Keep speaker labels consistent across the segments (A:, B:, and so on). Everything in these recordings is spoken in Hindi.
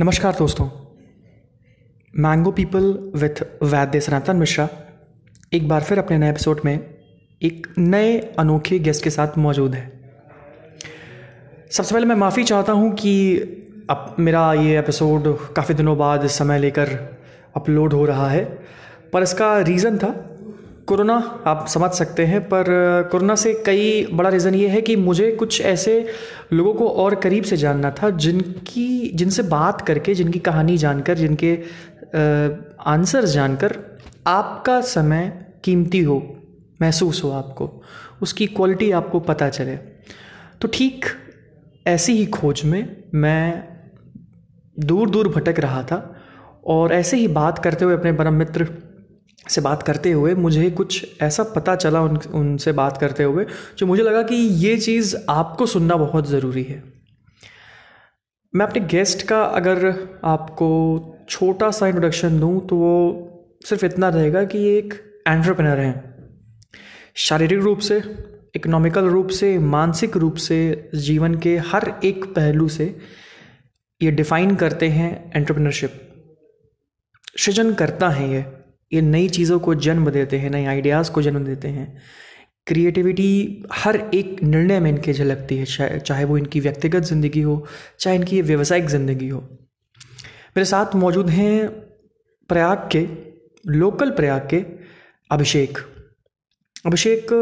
A: नमस्कार दोस्तों। मैंगो पीपल विथ वैद्य सनातन मिश्रा एक बार फिर अपने नए एपिसोड में एक नए अनोखे गेस्ट के साथ मौजूद है। सबसे पहले मैं माफ़ी चाहता हूँ कि अब मेरा ये एपिसोड काफ़ी दिनों बाद समय लेकर अपलोड हो रहा है, पर इसका रीज़न था कोरोना, आप समझ सकते हैं, पर कोरोना से कई, बड़ा रीज़न ये है कि मुझे कुछ ऐसे लोगों को और करीब से जानना था, जिनकी, जिनसे बात करके, जिनकी कहानी जानकर, जिनके आंसर्स जानकर आपका समय कीमती हो, महसूस हो आपको, उसकी क्वालिटी आपको पता चले। तो ठीक ऐसी ही खोज में मैं दूर दूर भटक रहा था और ऐसे ही बात करते हुए अपने परम मित्र से बात करते हुए मुझे कुछ ऐसा पता चला उन, उनसे बात करते हुए जो मुझे लगा कि ये चीज़ आपको सुनना बहुत ज़रूरी है। मैं अपने गेस्ट का अगर आपको छोटा सा इंट्रोडक्शन दूँ तो वो सिर्फ़ इतना रहेगा कि ये एक एंटरप्रेनर हैं। शारीरिक रूप से इकोनॉमिकल रूप से, मानसिक रूप से, जीवन के हर एक पहलू से ये डिफ़ाइन करते हैं एंटरप्रेनरशिप सृजन करता है ये। ये नई चीज़ों को जन्म देते हैं, नए आइडियाज़ को जन्म देते हैं। क्रिएटिविटी हर एक निर्णय में इनके झलकती है चाहे वो इनकी व्यक्तिगत ज़िंदगी हो, चाहे इनकी व्यावसायिक ज़िंदगी हो। मेरे साथ मौजूद हैं प्रयाग के लोकल प्रयाग के अभिषेक। अभिषेक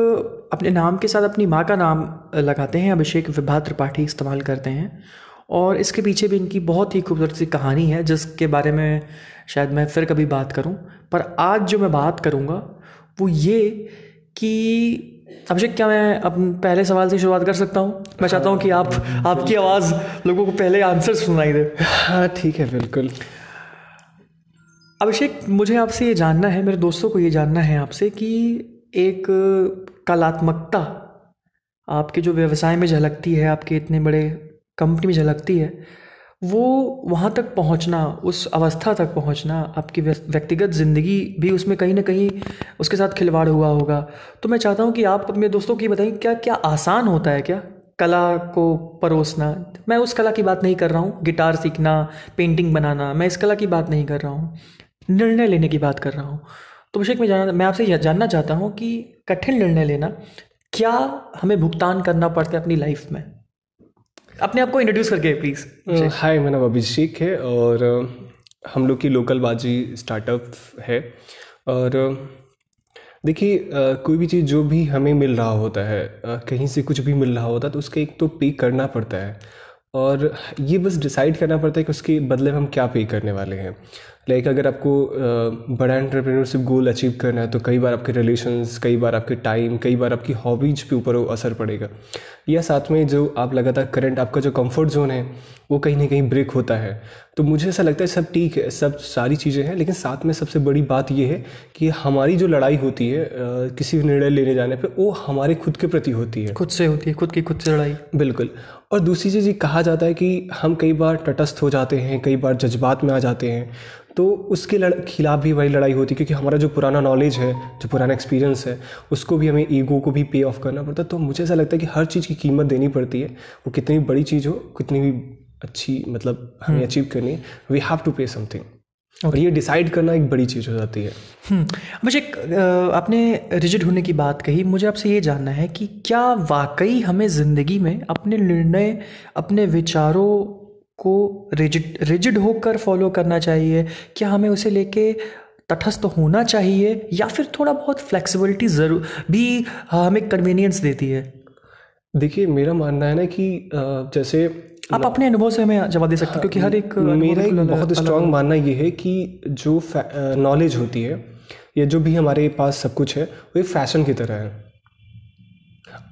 A: अपने नाम के साथ अपनी माँ का नाम लगाते हैं, अभिषेक विभा त्रिपाठी इस्तेमाल करते हैं। और इसके पीछे भी इनकी बहुत ही खूबसूरत सी कहानी है जिसके बारे में शायद मैं फिर कभी बात करूँ। पर आज जो मैं बात करूँगा वो ये कि अभिषेक क्या मैं अपने पहले सवाल से शुरुआत कर सकता हूँ? मैं चाहता हूँ कि आप आपकी आवाज़ लोगों को पहले आंसर सुनाई दे।
B: हाँ ठीक है बिल्कुल।
A: अभिषेक मुझे आपसे ये जानना है मेरे दोस्तों को ये जानना है आपसे कि एक कलात्मकता आपके जो व्यवसाय में झलकती है आपके इतने बड़े कंपनी में झलकती है, वो वहाँ तक पहुँचना, उस अवस्था तक पहुँचना, आपकी व्यक्तिगत ज़िंदगी भी उसमें कहीं ना कहीं उसके साथ खिलवाड़ हुआ होगा। तो मैं चाहता हूँ कि आप अपने दोस्तों की बताइए क्या क्या आसान होता है क्या कला को परोसना? मैं उस कला की बात नहीं कर रहा हूँ, गिटार सीखना, पेंटिंग बनाना, मैं इस कला की बात नहीं कर रहा हूँ, निर्णय लेने की बात कर रहा हूँ। तो अभिषेक, मैं जाना, मैं आपसे जानना चाहता हूँ कि कठिन निर्णय लेना, क्या हमें भुगतान करना पड़ता है अपनी लाइफ में? अपने आप को इंट्रोड्यूस करके प्लीज़
B: हाय मेरा नाम अभिषेक है और हम लोग की लोकल बाजी स्टार्टअप है। और देखिए कोई भी चीज़ जो भी हमें मिल रहा होता है कहीं से कुछ भी मिल रहा होता है तो उसका एक तो पे करना पड़ता है। और ये बस डिसाइड करना पड़ता है कि उसके बदले में हम क्या पे करने वाले हैं। लाइक अगर आपको बड़ा एंटरप्रेन्योरशिप गोल अचीव करना है तो कई बार आपके रिलेशंस कई बार आपके टाइम कई बार आपकी हॉबीज पे ऊपर असर पड़ेगा। या साथ में जो आप लगातार करंट आपका जो कंफर्ट जोन है वो कहीं ना कहीं ब्रेक होता है। तो मुझे ऐसा लगता है सब ठीक है सब सारी चीज़ें हैं लेकिन साथ में सबसे बड़ी बात ये है कि हमारी जो लड़ाई होती है किसी भी निर्णय लेने जाने पर वो हमारे खुद के प्रति होती है।
A: खुद से होती है खुद की खुद से लड़ाई।
B: बिल्कुल। और दूसरी चीज़ ये कहा जाता है कि हम कई बार तटस्थ हो जाते हैं कई बार जज्बात में आ जाते हैं तो उसके लड़ खिलाफ भी वही लड़ाई होती है क्योंकि हमारा जो पुराना नॉलेज है जो पुराना एक्सपीरियंस है उसको भी हमें ईगो को भी पे ऑफ़ करना पड़ता है। तो मुझे ऐसा लगता है कि हर चीज़ की कीमत देनी पड़ती है। वो कितनी बड़ी चीज़ हो कितनी भी अच्छी मतलब हमें अचीव हम्म। करनी है we have to pay something और ये डिसाइड करना एक बड़ी चीज़ हो जाती है।
A: हम्म। मुझे आपने रिजिड होने की बात कही। मुझे आपसे ये जानना है कि क्या वाकई हमें ज़िंदगी में अपने निर्णय अपने विचारों को रिजिड रिजिड होकर फॉलो करना चाहिए? क्या हमें उसे लेके तटस्थ होना चाहिए? या फिर थोड़ा बहुत फ्लेक्सिबिलिटी ज़रूर भी हमें कन्वीनियंस देती है?
B: देखिए मेरा मानना है ना कि जैसे
A: आप अपने अनुभव से हमें जवाब दे सकते हैं क्योंकि हर एक
B: मेरा एक बहुत स्ट्रांग मानना ये है कि जो नॉलेज होती है या जो भी हमारे पास सब कुछ है वो एक फ़ैशन की तरह है।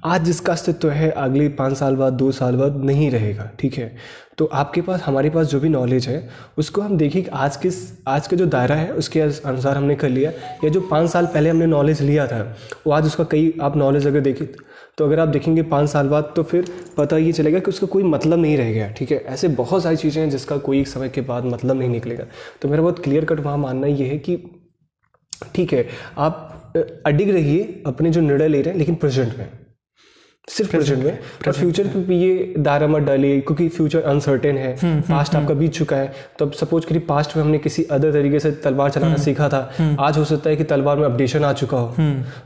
B: आज जिसका अस्तित्व है, अगले पाँच साल बाद, दो साल बाद नहीं रहेगा, ठीक है? तो आपके पास, हमारे पास जो भी नॉलेज है, उसको हम देखें कि आज किस, आज का जो दायरा है, उसके अनुसार हमने कर लिया, या जो पाँच साल पहले हमने नॉलेज लिया था, वो आज उसका कई, आप नॉलेज अगर देखें तो अगर आप देखेंगे पाँच साल बाद तो फिर पता ये चलेगा कि उसका कोई मतलब नहीं रह गया, ठीक है? ऐसे बहुत सारी चीज़ें हैं जिसका कोई एक समय के बाद मतलब नहीं निकलेगा। तो मेरा बहुत क्लियर कट वहाँ मानना ये है कि, ठीक है, आप अडिग रहिए, अपने जो निर्णय ले रहे हैं, लेकिन प्रेजेंट में। सिर्फ़ प्रेजेंट में। और फ्यूचर पे ये दायरा मत डालिए क्योंकि फ्यूचर अनसर्टेन है। पास्ट आपका बीत चुका है। तो अब सपोज़ करिए पास्ट में हमने किसी अदर तरीके से तलवार चलाना सीखा था। आज हो सकता है कि तलवार में अपडेशन आ चुका हो।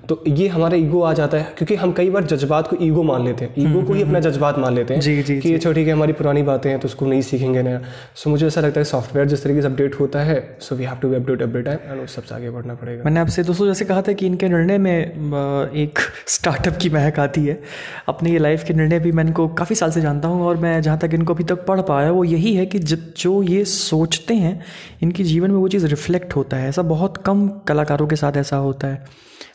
B: तो ये हमारा ईगो आ जाता है क्योंकि हम कई बार जज्बात को ईगो मान लेते हैं। ईगो को ही अपना जज्बात मान लेते हैं
A: जी, जी,
B: कि ये छोटी है हमारी पुरानी बातें हैं तो उसको नहीं सीखेंगे नया सो मुझे ऐसा लगता है सॉफ्टवेयर जिस तरीके से अपडेट होता है so we have to be update every time and सबसे आगे बढ़ना पड़ेगा।
A: मैंने आपसे दोस्तों जैसे कहा था कि इनके निर्णय में एक स्टार्टअप की महक आती है। अपने लाइफ के निर्णय भी मैं इनको काफ़ी साल से जानता हूँ और मैं जहाँ तक इनको अभी तक पढ़ पाया, वो यही है कि जब जो ये सोचते हैं, इनके जीवन में वो चीज़ रिफ्लेक्ट होता है। ऐसा बहुत कम कलाकारों के साथ ऐसा होता है।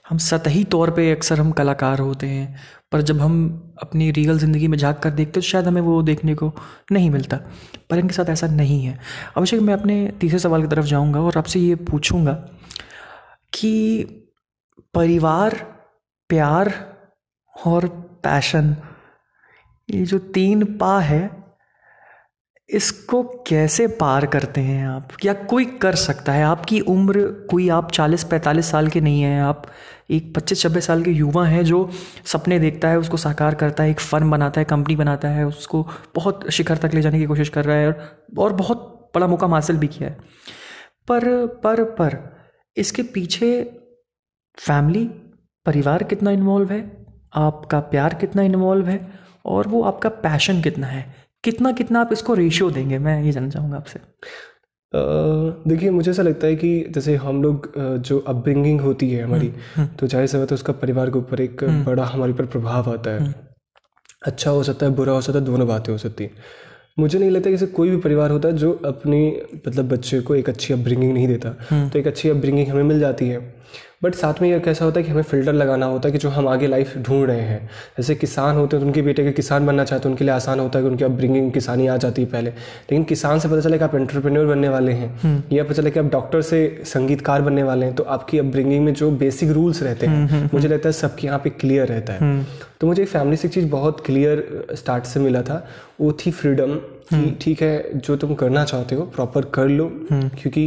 A: हम सतही तौर पे अक्सर हम कलाकार होते हैं, पर जब हम अपनी रियल ज़िंदगी में झाँक कर देखते तो शायद हमें वो देखने को नहीं मिलता, पर इनके साथ ऐसा नहीं है। अभिषेक, मैं अपने तीसरे सवाल की तरफ़ जाऊँगा और आपसे ये पूछूँगा कि परिवार, प्यार और पैशन ये जो तीन पा है इसको कैसे पार करते हैं आप? या कोई कर सकता है? आपकी उम्र कोई आप 40-45 साल के नहीं हैं आप एक 25-26 साल के युवा हैं जो सपने देखता है उसको साकार करता है एक फर्म बनाता है कंपनी बनाता है उसको बहुत शिखर तक ले जाने की कोशिश कर रहा है और, और बहुत बड़ा मुकाम हासिल भी किया है। पर पर पर इसके पीछे फैमिली परिवार कितना इन्वॉल्व है? आपका प्यार कितना इन्वॉल्व है और वो आपका पैशन कितना है। कितना कितना आप इसको रेशियो देंगे मैं ये जानना चाहूँगा आपसे।
B: देखिए मुझे ऐसा लगता है कि जैसे हम लोग जो अपब्रिंगिंग होती है हमारी तो ज़ाहिर सी बात है उसका परिवार के ऊपर एक बड़ा हमारे ऊपर प्रभाव आता है। अच्छा हो सकता है बुरा हो सकता है दोनों बातें हो सकती हैं। मुझे नहीं लगता कि जैसे कोई भी परिवार होता है जो अपने मतलब बच्चे को एक अच्छी अपब्रिंगिंग नहीं देता। तो एक अच्छी अपब्रिंगिंग हमें मिल जाती है। बट साथ में ये कैसा होता है कि हमें फ़िल्टर लगाना होता है कि जो हम आगे लाइफ ढूंढ रहे हैं। जैसे किसान होते हैं तो उनके बेटे के किसान बनना चाहते हैं उनके लिए आसान होता है कि उनकी अपब्रिंगिंग किसानी आ जाती है पहले। लेकिन किसान से पता चला कि आप एंटरप्रेन्योर बनने वाले हैं। या पता चला कि आप डॉक्टर से संगीतकार बनने वाले हैं तो आपकी अपब्रिंगिंग में जो बेसिक रूल्स रहते हैं मुझे लगता है सबके यहाँ पे क्लियर रहता है। तो मुझे फैमिली से एक चीज़ बहुत क्लियर स्टार्ट से मिला था वो थी फ्रीडम कि ठीक है जो तुम करना चाहते हो प्रॉपर कर लो क्योंकि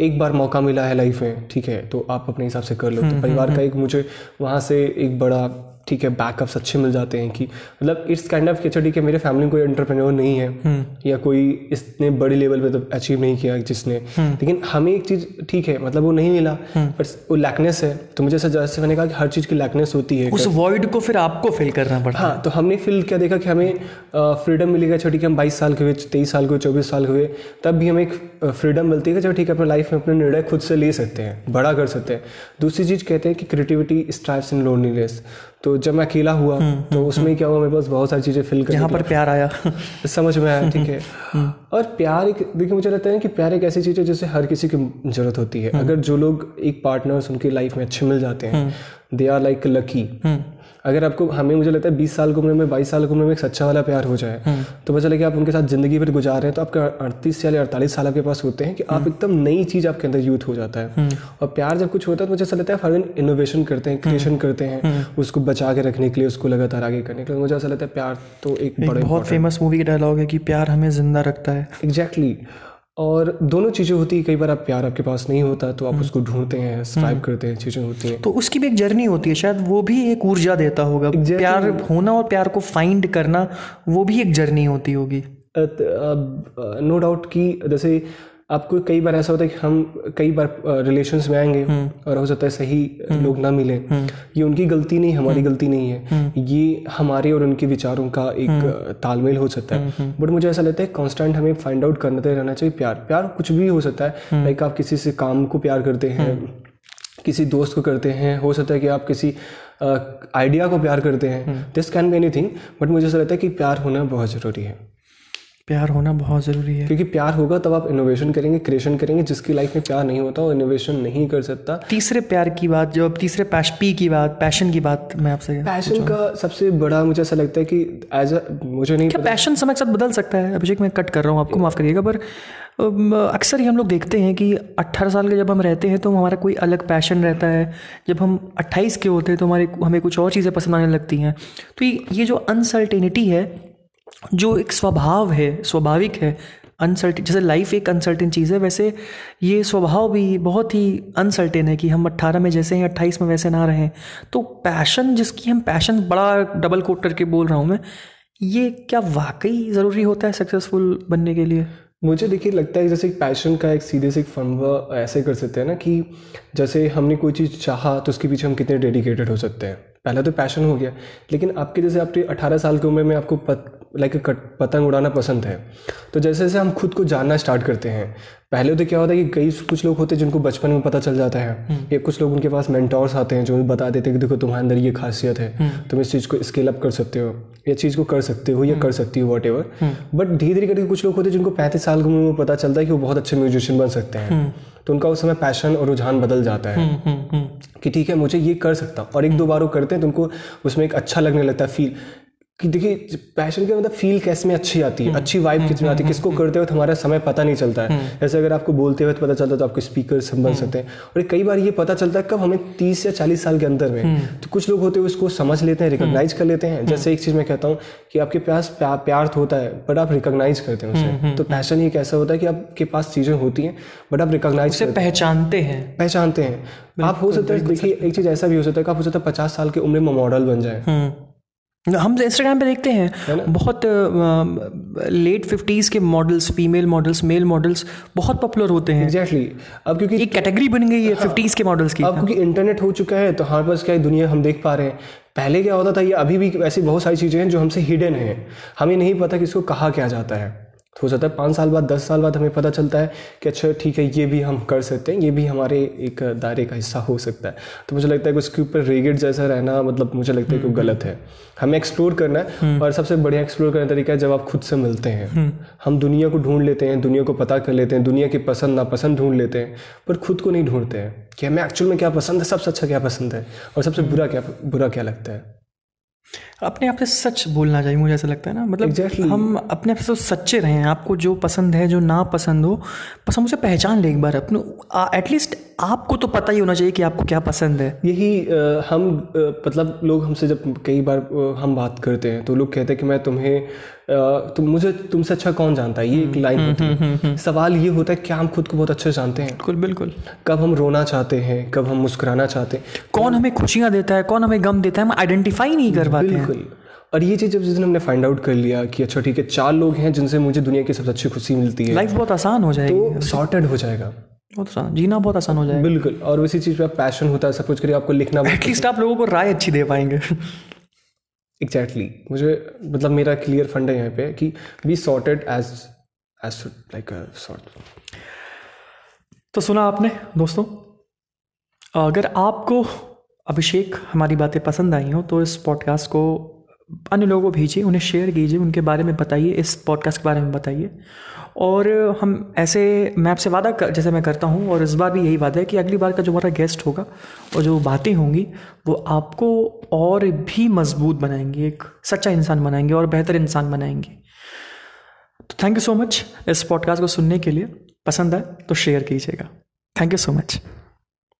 B: एक बार मौका मिला है लाइफ में ठीक है तो आप अपने हिसाब से कर लो। तो परिवार का एक मुझे वहाँ से एक बड़ा ठीक है बैकअप्स अच्छे मिल जाते हैं कि मतलब इट्स काइंड ऑफ़ अच्छा ठीक है मेरे फैमिली में कोई एंटरप्रेन्योर नहीं है या कोई इतने बड़ी लेवल पे तो अचीव नहीं किया जिसने। लेकिन हमें एक चीज़ ठीक है मतलब वो नहीं मिला बट वो लैकनेस है। तो मुझे ऐसा जैसे मैंने कहा कि हर चीज़ की लैकनेस होती है।
A: उस वॉइड को फिर आपको फिल करना पड़ता हाँ
B: तो हमने फिल क्या देखा कि हमें फ्रीडम मिलेगा चलो ठीक है हम बाईस साल के हुए तेईस साल के हुए चौबीस साल के हुए तब भी हमें एक फ्रीडम मिलती है चलो ठीक है अपने लाइफ में अपने निर्णय खुद से ले सकते हैं बड़ा कर सकते हैं। दूसरी चीज़ कहते हैं कि क्रिएटिविटी स्ट्राइव्स इन लोनलीनेस तो जब मैं अकेला हुआ तो उसमें क्या हुआ मेरे पास बहुत सारी चीज़ें फिल कर
A: यहाँ पर प्यार आया।
B: समझ में आया ठीक है। और प्यार एक देखिए मुझे लगता है कि प्यार एक ऐसी चीज़ है जिसे हर किसी की ज़रूरत होती है। अगर जो लोग एक पार्टनर्स उनकी लाइफ में अच्छे मिल जाते हैं दे आर लाइक लकी अगर आपको हमें मुझे लगता है बीस साल की उम्र में बाईस साल की उम्र में एक सच्चा वाला प्यार हो जाए तो पता चले कि आप उनके साथ ज़िंदगी भर गुजार रहे हैं तो आपके अड़तीस साल या अड़तालीस साल आपके पास होते हैं कि आप एकदम नई चीज़ आपके अंदर यूथ हो जाता है। और प्यार जब कुछ होता है तो मुझे ऐसा लगता है हर दिन इनोवेशन करते हैं क्रिएशन करते हैं उसको बचा के रखने के लिए उसको लगातार आगे करने के लिए। मुझे ऐसा लगता है प्यार तो एक
A: बहुत फ़ेमस मूवी का डायलॉग है कि प्यार हमें ज़िंदा रखता है।
B: एग्जैक्टली और दोनों चीज़ें होती है। कई बार आप प्यार आपके पास नहीं होता तो आप उसको ढूंढते हैं स्ट्राइव करते हैं चीज़ें होती हैं।
A: तो उसकी भी एक जर्नी होती है शायद वो भी एक ऊर्जा देता होगा। प्यार होना और प्यार को फाइंड करना वो भी एक जर्नी होती होगी।
B: नो डाउट कि जैसे आपको कई बार ऐसा होता है कि हम कई बार रिलेशंस में आएँगे और हो सकता है सही लोग ना मिले। ये उनकी गलती नहीं हमारी गलती नहीं है। ये हमारे और उनके विचारों का एक तालमेल हो सकता है। बट मुझे ऐसा लगता है कांस्टेंट हमें फाइंड आउट करते रहना चाहिए। प्यार प्यार कुछ भी हो सकता है। लाइक आप किसी से काम को प्यार करते हैं किसी दोस्त को करते हैं हो सकता है कि आप किसी आइडिया को प्यार करते हैं। This can be anything but मुझे ऐसा लगता है कि प्यार होना बहुत ज़रूरी है।
A: प्यार होना बहुत ज़रूरी है।
B: क्योंकि प्यार होगा तब आप इनोवेशन करेंगे क्रिएशन करेंगे। जिसकी लाइफ में प्यार नहीं होता वो इनोवेशन नहीं कर सकता।
A: तीसरे प्यार की बात जो अब तीसरे पैश पी की बात पैशन की बात मैं आपसे
B: पैशन का सबसे बड़ा मुझे ऐसा लगता है कि एज अ मुझे नहीं
A: क्या पैशन समय के साथ बदल सकता है? अभिषेक मैं कट कर रहा हूँ आपको माफ़ करिएगा पर अक्सर ही हम लोग देखते हैं कि 18 साल के जब हम रहते हैं तो हमारा कोई अलग पैशन रहता है। जब हम 28 के होते हैं तो हमारे हमें कुछ और चीज़ें पसंद आने लगती हैं। तो ये जो अनसर्टेनिटी है जो एक स्वभाव है स्वाभाविक है अनसर्टिन जैसे लाइफ एक अनसर्टिन चीज़ है वैसे ये स्वभाव भी बहुत ही अनसर्टेन है कि हम अट्ठारह में जैसे हैं अट्ठाईस में वैसे ना रहें। तो पैशन जिसकी हम पैशन बड़ा डबल कोट करके बोल रहा हूँ मैं ये क्या वाकई ज़रूरी होता है सक्सेसफुल बनने के लिए?
B: मुझे देखिए लगता है जैसे एक पैशन का एक सीधे से एक फर्म ऐसे कर सकते हैं ना कि जैसे हमने कोई चीज़ चाहा तो उसके पीछे हम कितने डेडिकेटेड हो सकते हैं। पहला तो पैशन हो गया लेकिन आपके जैसे आपके अठारह साल की उम्र में आपको पत, लाइक पतंग उड़ाना पसंद है। तो जैसे जैसे हम खुद को जानना स्टार्ट करते हैं पहले तो क्या होता है कि कई कुछ लोग होते हैं जिनको बचपन में पता चल जाता है। हम्म। या कुछ लोग उनके पास मेंटोर्स आते हैं जो बता देते हैं कि देखो तुम्हारे अंदर ये खासियत है हम्म। तुम इस चीज़ को स्केल अप कर सकते हो या चीज़ को कर सकते हो या हम्म। कर सकती हो वट एवर बट धीरे धीरे करके कुछ लोग होते हैं जिनको पैंतीस साल की उम्र में पता चलता है कि वो बहुत अच्छे म्यूजिशियन बन सकते हैं। तो उनका उस समय पैशन और रुझान बदल जाता है। कि ठीक है मुझे ये कर सकता हूँ। और एक दो बार वो करते हैं तो उनको उसमें एक अच्छा लगने लगता है फील कि देखिए पैशन के मतलब फील कैसे में अच्छी आती है हम्म, अच्छी वाइब कितनी आती है हम्म, किसको हम्म, करते हुए हमारा समय पता नहीं चलता है। जैसे अगर आपको बोलते हुए तो पता चलता है तो आपके स्पीकर बन सकते हैं। और कई बार ये पता चलता है कब हमें तीस या चालीस साल के अंदर में। तो कुछ लोग होते हुए उसको समझ लेते हैं रिकोगनाइज कर लेते हैं। जैसे एक चीज़ मैं कहता हूँ कि आपके पास प्यार तो होता है बट आप रिकोगनाइज करते हैं उसे। तो पैशन ही कैसा होता है कि आपके पास चीज़ें होती हैं बट आप रिकोगनाइज
A: पहचानते हैं।
B: पहचानते हैं। आप हो सकता है देखिए एक चीज़ ऐसा भी हो सकता है कि आप हो सकता है पचास साल की उम्र में मॉडल बन जाए।
A: हम इंस्टाग्राम पे देखते हैं। बहुत लेट फिफ्टीज़ के models female models male models बहुत पॉपुलर होते हैं।
B: Exactly exactly. अब क्योंकि
A: एक कैटेगरी बन गई है फिफ्टीज़ हाँ, के मॉडल्स की।
B: अब क्योंकि इंटरनेट हो चुका है तो हमारे पास क्या दुनिया हम देख पा रहे हैं। पहले क्या होता था ये अभी भी ऐसी बहुत सारी चीज़ें हैं जो हमसे हिडन है। हमें नहीं पता कि इसको कहा क्या जाता है। हो सकता है पाँच साल बाद दस साल बाद हमें पता चलता है कि अच्छा ठीक है ये भी हम कर सकते हैं ये भी हमारे एक दायरे का हिस्सा हो सकता है। तो मुझे लगता है कि उसके ऊपर रेगेट जैसा रहना मतलब मुझे लगता है कि हम्म, गलत है। हमें एक्सप्लोर करना है हम्म। और सबसे बढ़िया एक्सप्लोर करने का तरीका है जब आप खुद से मिलते हैं। हम्म। हम दुनिया को ढूंढ लेते हैं दुनिया को पता कर लेते हैं दुनिया की पसंद नापसंद ढूंढ लेते हैं पर खुद को नहीं ढूंढते हैं कि हमें एक्चुअल में क्या पसंद है सबसे अच्छा क्या पसंद है और सबसे बुरा क्या बुरा क्या लगता है।
A: अपने आप से सच बोलना चाहिए मुझे ऐसा लगता है ना। मतलब exactly. हम अपने आप से सच्चे सच्चे रहें आपको जो पसंद है जो ना पसंद हो बस हम उसे पहचान लें एक बार। अपने एटलीस्ट आपको तो पता ही होना चाहिए कि आपको क्या पसंद है।
B: यही आ, हम आ, मतलब लोग हमसे जब कई बार हम बात करते हैं तो लोग कहते हैं कि मैं तुम्हें तुम मुझे तुमसे अच्छा कौन जानता है? ये एक लाइन हम्म, होती है। हम्म, हम्म, सवाल ये होता है क्या हम खुद को बहुत अच्छे जानते हैं?
A: बिल्कुल बिल्कुल।
B: कब हम रोना चाहते हैं कब हम मुस्कुराना चाहते हैं।
A: कौन हमें खुशियाँ देता है कौन हमें गम देता है हम आइडेंटिफाई नहीं कर पाते
B: बिल्कुल। और ये चीज़ जब जिस दिन हमने फाइंड आउट कर लिया कि अच्छा ठीक है चार लोग हैं जिनसे मुझे दुनिया की सबसे अच्छी खुशी मिलती है।
A: लाइफ बहुत आसान हो जाएगी।
B: तो सॉर्टेड हो जाएगा।
A: बहुत आसान जीना बहुत आसान हो जाएगा।
B: बिल्कुल। और उसी चीज़ पे पैशन होता है सब कुछ करिए आपको लिखना
A: एटलीस्ट आप लोगों को राय अच्छी दे पाएँगे।
B: Exactly exactly. मुझे मतलब मेरा क्लियर फंड है यहाँ पे कि be sorted as as like sort
A: तो सुना आपने, दोस्तों अगर आपको अभिषेक हमारी बातें पसंद आई हो तो इस पॉडकास्ट को अन्य लोगों को भेजिए, उन्हें शेयर कीजिए, उनके बारे में बताइए, इस पॉडकास्ट के बारे में बताइए। और हम ऐसे मैं आपसे वादा कर, जैसे मैं करता हूँ, और इस बार भी यही वादा है कि अगली बार का जो हमारा गेस्ट होगा, और जो बातें होंगी, वो आपको और भी मज़बूत बनाएँगी, एक सच्चा इंसान बनाएँगे, और बेहतर इंसान बनाएँगे। तो थैंक यू सो मच इस पॉडकास्ट को सुनने के लिए। पसंद आए तो शेयर कीजिएगा। Thank you so much